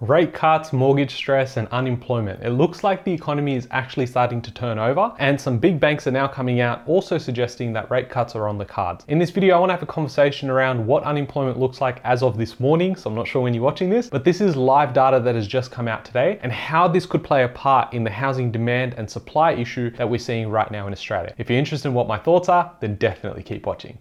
Rate cuts, mortgage stress, and unemployment. It looks like the economy is actually starting to turn over, and some big banks are now coming out also suggesting that rate cuts are on the cards. In this video, I want to have a conversation around what unemployment looks like as of this morning, so I'm not sure when you're watching this, but this is live data that has just come out today, and how this could play a part in the housing demand and supply issue that we're seeing right now in Australia. If you're interested in what my thoughts are, then definitely keep watching.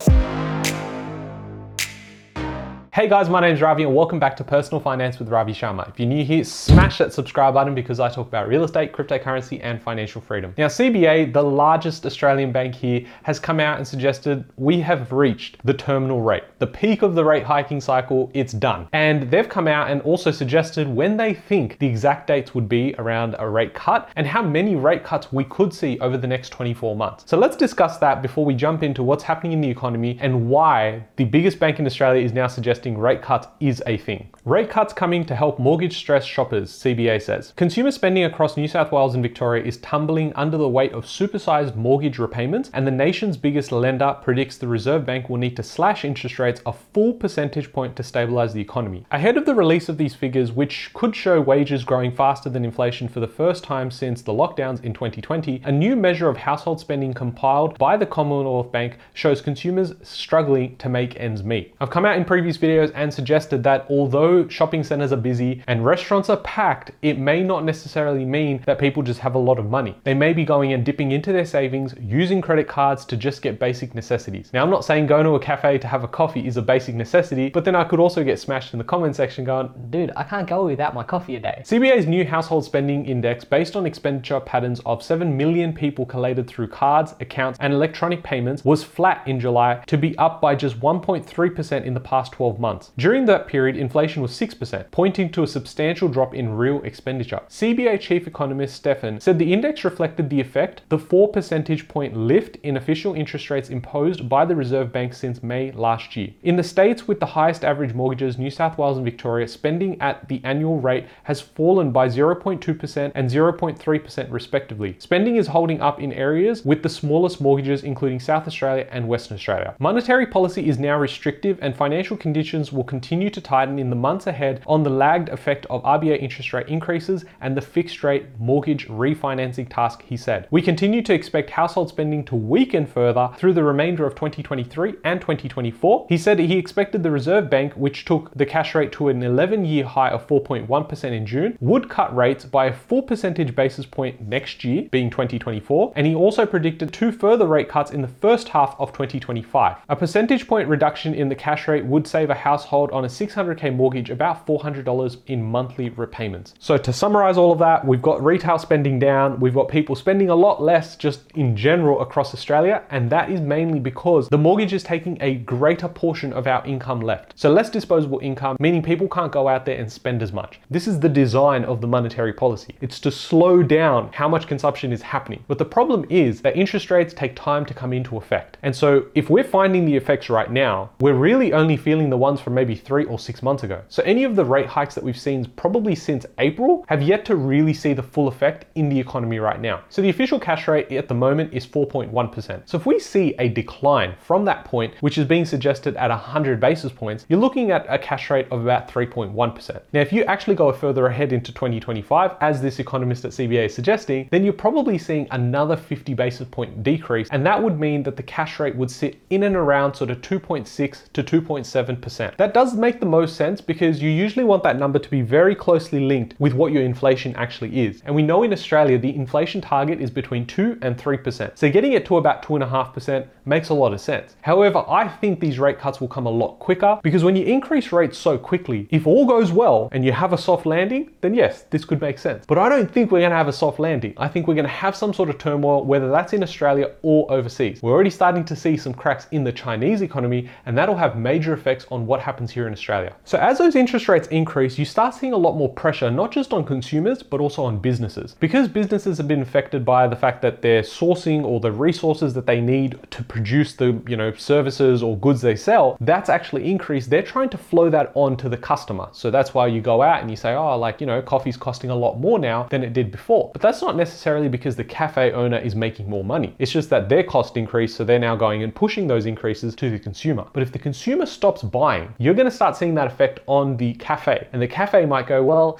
Hey guys, my name is Ravi and welcome back to Personal Finance with Ravi Sharma. If you're new here, smash that subscribe button because I talk about real estate, cryptocurrency, and financial freedom. Now, CBA, the largest Australian bank here, has come out and suggested we have reached the terminal rate. The peak of the rate hiking cycle, it's done. And they've come out and also suggested when they think the exact dates would be around a rate cut and how many rate cuts we could see over the next 24 months. So let's discuss that before we jump into what's happening in the economy and why the biggest bank in Australia is now suggesting rate cuts is a thing. Rate cuts coming to help mortgage stressed shoppers, CBA says. Consumer spending across New South Wales and Victoria is tumbling under the weight of supersized mortgage repayments, and the nation's biggest lender predicts the Reserve Bank will need to slash interest rates a full percentage point to stabilize the economy. Ahead of the release of these figures, which could show wages growing faster than inflation for the first time since the lockdowns in 2020, a new measure of household spending compiled by the Commonwealth Bank shows consumers struggling to make ends meet. I've come out in previous videos videos and suggested that although shopping centers are busy and restaurants are packed, it may not necessarily mean that people just have a lot of money. They may be going and dipping into their savings, using credit cards to just get basic necessities. Now, I'm not saying going to a cafe to have a coffee is a basic necessity, but then I could also get smashed in the comment section going, dude, I can't go without my coffee a day. CBA's new household spending index, based on expenditure patterns of 7 million people collated through cards, accounts, and electronic payments, was flat in July to be up by just 1.3% in the past 12 months months. During that period, inflation was 6%, pointing to a substantial drop in real expenditure. CBA chief economist Stefan said the index reflected the effect the 4 percentage point lift in official interest rates imposed by the Reserve Bank since May last year. In the states with the highest average mortgages, New South Wales and Victoria, spending at the annual rate has fallen by 0.2% and 0.3% respectively. Spending is holding up in areas with the smallest mortgages, including South Australia and Western Australia. Monetary policy is now restrictive and financial conditions conditions will continue to tighten in the months ahead on the lagged effect of RBA interest rate increases and the fixed rate mortgage refinancing task, he said. We continue to expect household spending to weaken further through the remainder of 2023 and 2024. He said he expected the Reserve Bank, which took the cash rate to an 11 year high of 4.1% in June, would cut rates by a full percentage basis point next year, being 2024, and he also predicted two further rate cuts in the first half of 2025. A percentage point reduction in the cash rate would save a household on a 600k mortgage about $400 in monthly repayments. So to summarize all of that, we've got retail spending down, we've got people spending a lot less just in general across Australia, and that is mainly because the mortgage is taking a greater portion of our income left. So less disposable income, meaning people can't go out there and spend as much. This is the design of the monetary policy. It's to slow down how much consumption is happening. But the problem is that interest rates take time to come into effect. And so if we're finding the effects right now, we're really only feeling the ones ones from maybe three or six months ago. So any of the rate hikes that we've seen probably since April have yet to really see the full effect in the economy right now. So the official cash rate at the moment is 4.1%. So if we see a decline from that point, which is being suggested at 100 basis points, you're looking at a cash rate of about 3.1%. Now, if you actually go further ahead into 2025, as this economist at CBA is suggesting, then you're probably seeing another 50 basis point decrease. And that would mean that the cash rate would sit in and around sort of 2.6 to 2.7%. That does make the most sense because you usually want that number to be very closely linked with what your inflation actually is. And we know in Australia, the inflation target is between 2 and 3%. So getting it to about 2.5% makes a lot of sense. However, I think these rate cuts will come a lot quicker because when you increase rates so quickly, if all goes well and you have a soft landing, then yes, this could make sense. But I don't think we're going to have a soft landing. I think we're going to have some sort of turmoil, whether that's in Australia or overseas. We're already starting to see some cracks in the Chinese economy, and that'll have major effects on what happens here in Australia. So as those interest rates increase, you start seeing a lot more pressure, not just on consumers, but also on businesses. Because businesses have been affected by the fact that they're sourcing all the resources that they need to produce the, you know, services or goods they sell, that's actually increased. They're trying to flow that on to the customer. So that's why you go out and you say, oh, like, you know, coffee's costing a lot more now than it did before. But that's not necessarily because the cafe owner is making more money. It's just that their cost increased, so they're now going and pushing those increases to the consumer. But if the consumer stops buying, you're going to start seeing that effect on the cafe. And the cafe might go, well,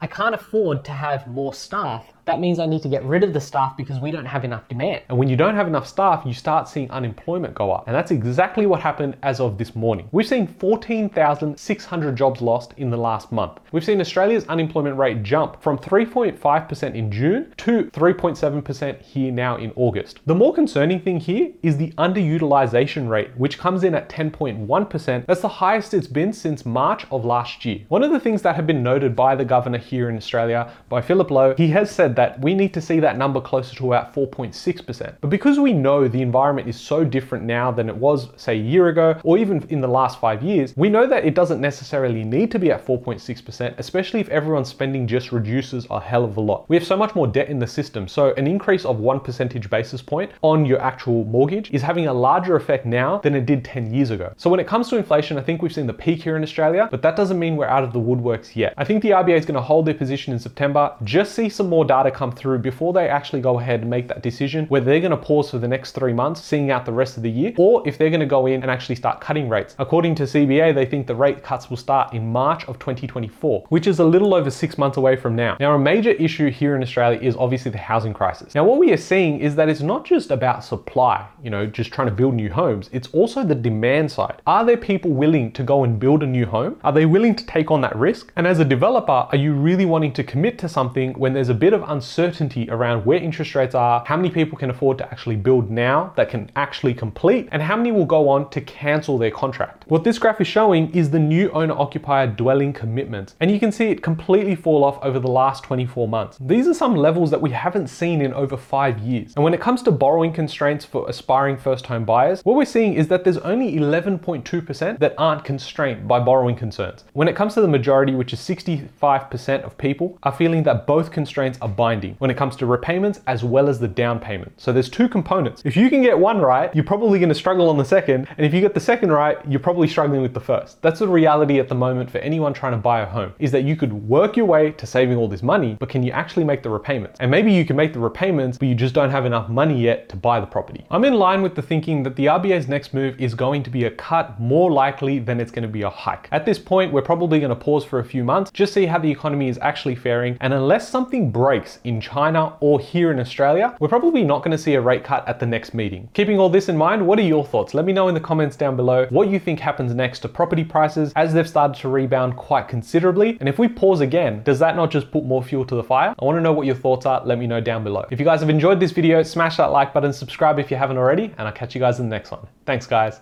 I can't afford to have more staff that means I need to get rid of the staff because we don't have enough demand. And when you don't have enough staff, you start seeing unemployment go up. And that's exactly what happened as of this morning. We've seen 14,600 jobs lost in the last month. We've seen Australia's unemployment rate jump from 3.5% in June to 3.7% here now in August. The more concerning thing here is the underutilization rate, which comes in at 10.1%. That's the highest it's been since March of last year. One of the things that have been noted by the governor here in Australia, by Philip Lowe, he has said that we need to see that number closer to about 4.6%. But because we know the environment is so different now than it was, say, a year ago, or even in the last five years, we know that it doesn't necessarily need to be at 4.6%, especially if everyone's spending just reduces a hell of a lot. We have so much more debt in the system, so an increase of one percentage basis point on your actual mortgage is having a larger effect now than it did 10 years ago. So when it comes to inflation, I think we've seen the peak here in Australia, but that doesn't mean we're out of the woodworks yet. I think the RBA is going to hold their position in September, just see some more data data come through before they actually go ahead and make that decision whether they're going to pause for the next three months, seeing out the rest of the year, or if they're going to go in and actually start cutting rates. According to CBA, they think the rate cuts will start in March of 2024, which is a little over six months away from now. Now, a major issue here in Australia is obviously the housing crisis. Now, what we are seeing is that it's not just about supply, you know, just trying to build new homes, it's also the demand side. Are there people willing to go and build a new home? Are they willing to take on that risk? And as a developer, are you really wanting to commit to something when there's a bit of uncertainty around where interest rates are, how many people can afford to actually build now that can actually complete, and how many will go on to cancel their contract. What this graph is showing is the new owner occupier dwelling commitments, and you can see it completely fall off over the last 24 months. These are some levels that we haven't seen in over five years. And when it comes to borrowing constraints for aspiring first home buyers, what we're seeing is that there's only 11.2% that aren't constrained by borrowing concerns. When it comes to the majority, which is 65% of people, are feeling that both constraints are binding when it comes to repayments as well as the down payment. So there's two components. If you can get one right, you're probably going to struggle on the second. And if you get the second right, you're probably struggling with the first. That's the reality at the moment for anyone trying to buy a home is that you could work your way to saving all this money, but can you actually make the repayments? And maybe you can make the repayments, but you just don't have enough money yet to buy the property. I'm in line with the thinking that the RBA's next move is going to be a cut more likely than it's going to be a hike. At this point, we're probably going to pause for a few months, just see how the economy is actually faring. And unless something breaks in China, or here in Australia, we're probably not going to see a rate cut at the next meeting. Keeping all this in mind, what are your thoughts? Let me know in the comments down below what you think happens next to property prices as they've started to rebound quite considerably. And if we pause again, does that not just put more fuel to the fire? I want to know what your thoughts are. Let me know down below. If you guys have enjoyed this video, smash that like button, subscribe if you haven't already, and I'll catch you guys in the next one. Thanks, guys.